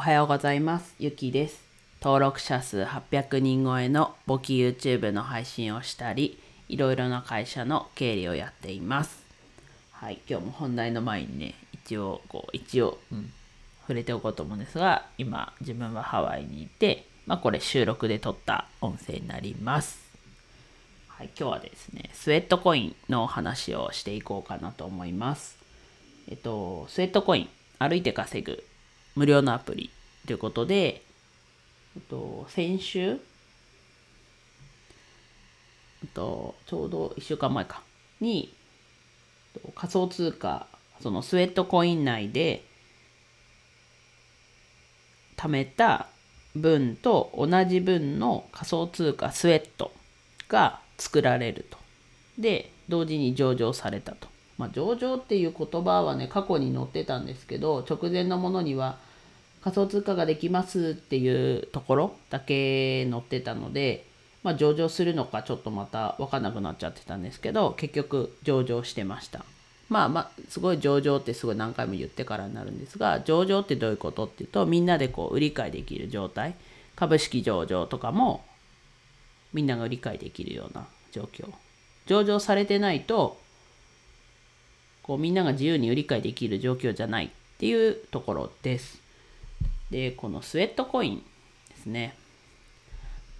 おはようございます。ゆきです。登録者数800人超えの簿記 YouTube の配信をしたり、いろいろな会社の経理をやっています。はい、今日も本題の前にね、一応、こう、一応、触れておこうと思うんですが、今、自分はハワイにいて、まあ、これ収録で撮った音声になります。はい、今日はですね、スウェットコインのお話をしていこうかなと思います。えっと、スウェットコイン、歩いて稼ぐ無料のアプリということで、えっと、先週、えっと、ちょうど1週間前かに、仮想通貨、そのスウェットコイン内で貯めた分と同じ分の仮想通貨スウェットが作られると。で、同時に上場されたと。まあ、上場っていう言葉はね、過去に載ってたんですけど、直前のものには仮想通貨ができますっていうところだけ載ってたので、まあ、上場するのかちょっとまた分かんなくなっちゃってたんですけど、結局上場してました。まあまあ、すごい上場ってすごい何回も言ってからになるんですが、上場ってどういうことっていうと、みんなでこう売り買いできる状態、株式上場とかもみんなが売り買いできるような状況。上場されてないと、こうみんなが自由に売り買いできる状況じゃないっていうところです。で、このスウェットコインですね。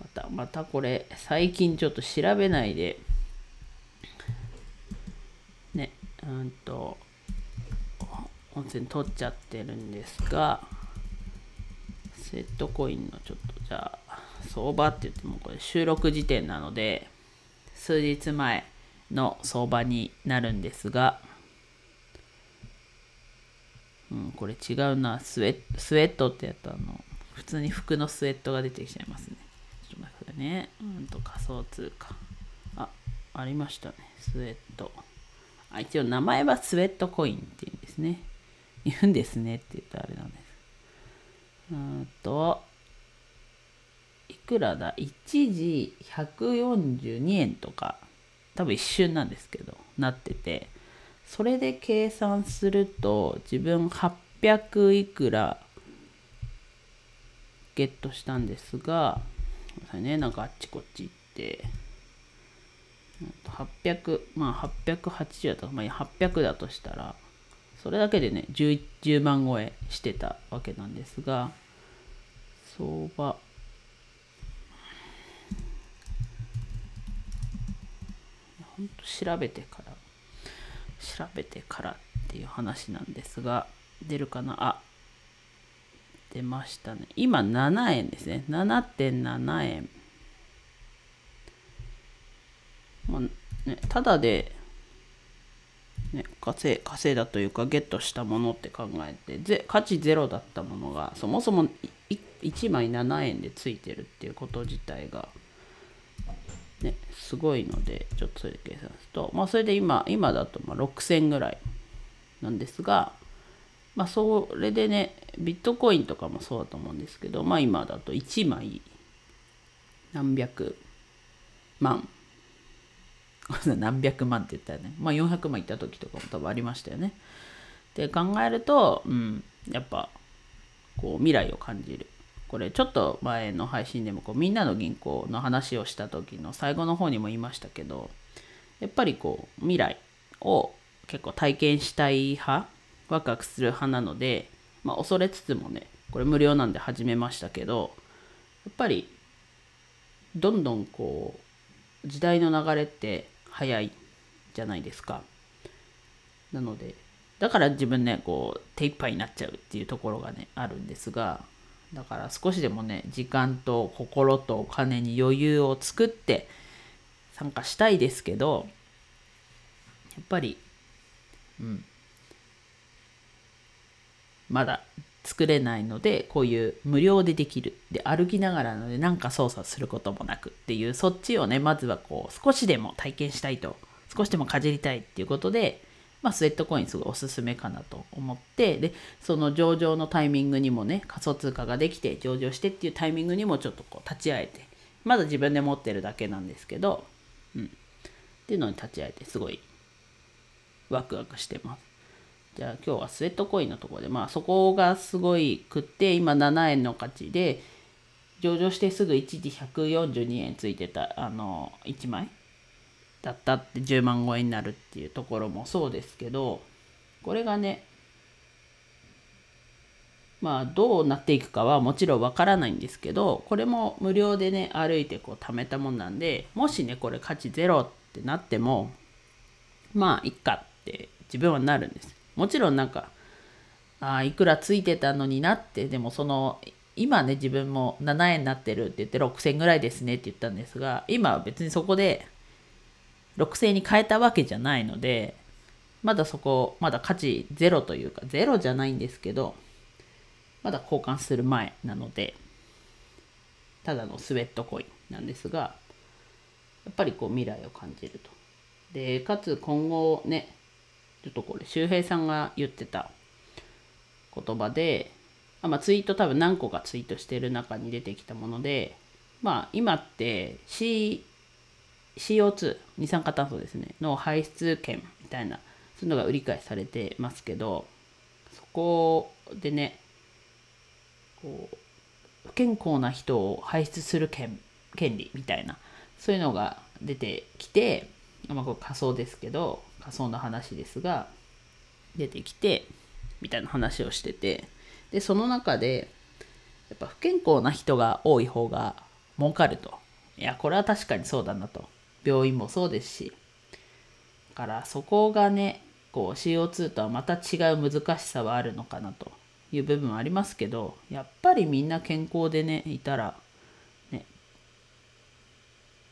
また、またこれ、最近ちょっと調べないで、ね、うんと、温泉取っちゃってるんですが、スウェットコインのちょっとじゃあ、相場って言ってもこれ収録時点なので、数日前の相場になるんですが、うん、これ違うな。スウェット、スウェットってやったあの、普通に服のスウェットが出てきちゃいますね。ちょっと待ってくださいね。うんと仮想通貨。あ、ありましたね。スウェット。あ、一応名前はスウェットコインって言うんですね。言うんですねって言ったらあれなんです。うんと、いくらだ？一時142円とか、多分一瞬なんですけど、なってて、それで計算すると自分800いくらゲットしたんですが、なさいね、なんかあっちこっち行って、800、まあ880だと、まあ800だとしたら、それだけでね10、10万超えしてたわけなんですが、相場、ほんと調べてから調べてからっていう話なんですが出るかな？あ出ましたね。今7円ですね。7.7円。まあねただでね、稼い稼いだというかゲットしたものって考えてぜ価値ゼロだったものがそもそも1枚7円でついてるっていうこと自体がね、すごいので、ちょっとそれで計算すると、まあ、それで今、今だとまあ6000ぐらいなんですが、まあ、それでね、ビットコインとかもそうだと思うんですけど、まあ、今だと1枚何百万、何百万って言ったらね、まあ、400万いった時とかも多分ありましたよね。で考えると、うん、やっぱ、こう、未来を感じる。これちょっと前の配信でもこうみんなの銀行の話をした時の最後の方にも言いましたけどやっぱりこう未来を結構体験したい派ワクワクする派なので、まあ、恐れつつもねこれ無料なんで始めましたけどやっぱりどんどんこう時代の流れって早いじゃないですか。なのでだから自分ねこう手一杯になっちゃうっていうところがねあるんですがだから少しでもね、時間と心とお金に余裕を作って参加したいですけど、やっぱり、うん、まだ作れないので、こういう無料でできる。で、歩きながらので、なんか操作することもなくっていう、そっちをね、まずはこう、少しでも体験したいと、少しでもかじりたいっていうことで、まあ、スウェットコインすごいおすすめかなと思ってでその上場のタイミングにもね仮想通貨ができて上場してっていうタイミングにもちょっとこう立ち会えてまだ自分で持ってるだけなんですけど、うん、っていうのに立ち会えてすごいワクワクしてます。じゃあ今日はスウェットコインのところでまあそこがすごい食って今7円の価値で上場してすぐ一時142円ついてたあの1枚だったって10万超えになるっていうところもそうですけどこれがねまあどうなっていくかはもちろんわからないんですけどこれも無料でね歩いてこう貯めたもんなんでもしねこれ価値ゼロってなってもまあいっかって自分はなるんです。もちろんなんかあいくらついてたのになってでもその今ね自分も7円になってるって言って6000ぐらいですねって言ったんですが今は別にそこで6制に変えたわけじゃないのでまだそこまだ価値ゼロというかゼロじゃないんですけどまだ交換する前なのでただのスウェットコインなんですがやっぱりこう未来を感じると。でかつ今後ねちょっとこれ周平さんが言ってた言葉であまあ、ツイート多分何個かツイートしてる中に出てきたものでまあ今って C CO2 二酸化炭素ですねの排出権みたいなそういうのが売り買いされてますけどそこでねこう不健康な人を排出する権権利みたいなそういうのが出てきて、まあ、これ仮想ですけど仮想の話ですが出てきてみたいな話をしててでその中でやっぱ不健康な人が多い方が儲かると。いやこれは確かにそうだなと。病院もそうですしだからそこがねこう CO2 とはまた違う難しさはあるのかなという部分はありますけどやっぱりみんな健康でねいたらね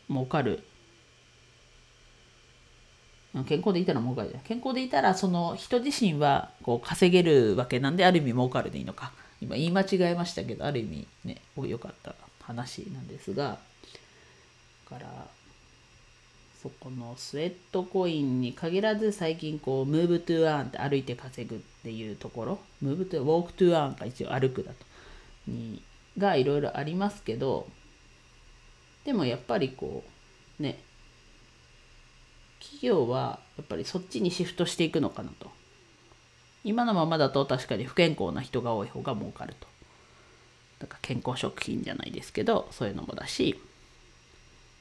儲かる。健康でいたら儲かる健康でいたらその人自身はこう稼げるわけなんである意味儲かるでいいのか。今言い間違えましたけどある意味ね良かった話なんですがだからそこの Sweatcoin に限らず最近こう Move to Earn って歩いて稼ぐっていうところ Move to, Walk to Earn が一応歩くだと。にがいろいろありますけどでもやっぱりこうね企業はやっぱりそっちにシフトしていくのかなと。今のままだと確かに不健康な人が多い方が儲かると。だから健康食品じゃないですけどそういうのもだし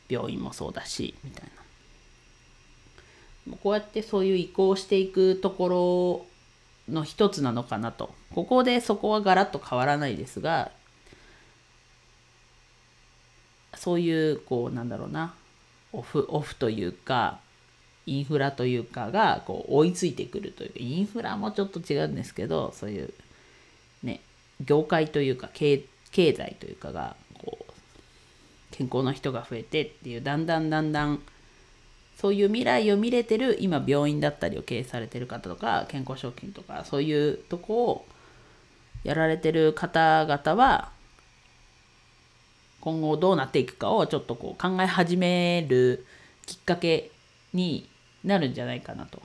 病院もそうだしみたいな。こうやってそういう移行していくところの一つなのかなと。ここでそこはガラッと変わらないですがそういうこうなんだろうな。オフオフというかインフラというかがこう追いついてくるというかインフラもちょっと違うんですけどそういうね業界というか経経済というかがこう健康な人が増えてっていうだんだんだんだんそういう未来を見れてる今病院だったりを経営されてる方とか健康食品とかそういうとこをやられてる方々は今後どうなっていくかをちょっとこう考え始めるきっかけになるんじゃないかなと。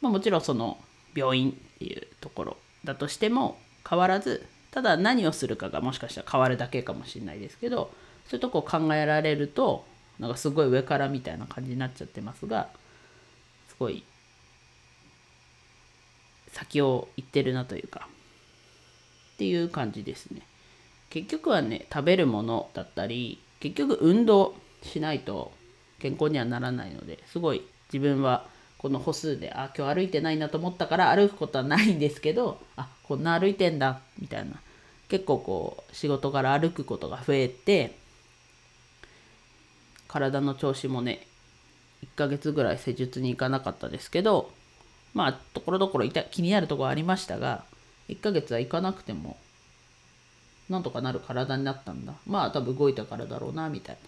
まあ、もちろんその病院っていうところだとしても変わらずただ何をするかがもしかしたら変わるだけかもしれないですけどそういうとこを考えられるとなんかすごい上からみたいな感じになっちゃってますがすごい先を行ってるなというかっていう感じですね。結局はね食べるものだったり結局運動しないと健康にはならないのですごい自分はこの歩数であ今日歩いてないなと思ったから歩くことはないんですけどあこんな歩いてんだみたいな結構こう仕事から歩くことが増えて体の調子もね1ヶ月ぐらい施術に行かなかったですけどまあところどころ気になるところありましたが1ヶ月は行かなくてもなんとかなる体になったんだ。まあ多分動いたからだろうなみたい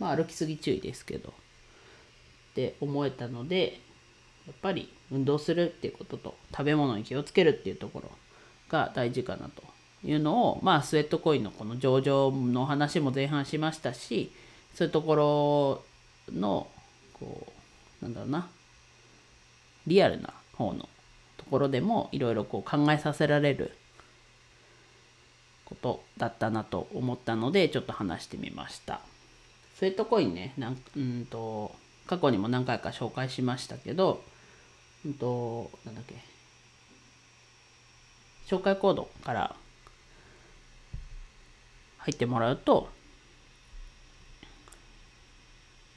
な。まあ歩きすぎ注意ですけど。って思えたのでやっぱり運動するっていうことと食べ物に気をつけるっていうところが大事かなというのをまあスウェットコインのこの上場の話も前半しましたしそういうところのこうなんだろうなリアルな方のところでもいろいろこう考えさせられることだったなと思ったのでちょっと話してみました。スウェットコインねなんうんと過去にも何回か紹介しましたけど、うんと、なんだっけ、紹介コードから入ってもらうと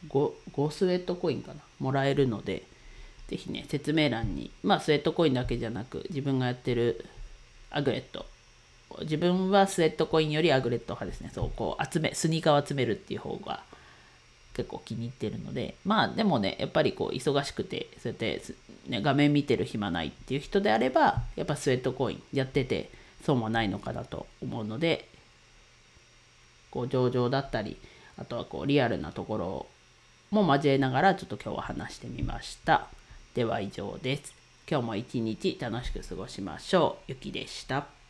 5, 5スウェットコインかなもらえるのでぜひね説明欄にまあスウェットコインだけじゃなく自分がやってるアグレット。自分はスウェットコインよりアグレット派ですね。そうこう集めスニーカーを集めるっていう方が結構気に入ってるのでまあでもねやっぱりこう忙しくてそうやって、ね、画面見てる暇ないっていう人であればやっぱスウェットコインやってて損はないのかなと思うのでこう上場だったりあとはこうリアルなところも交えながらちょっと今日は話してみました。では以上です。今日も一日楽しく過ごしましょう。ゆきでした。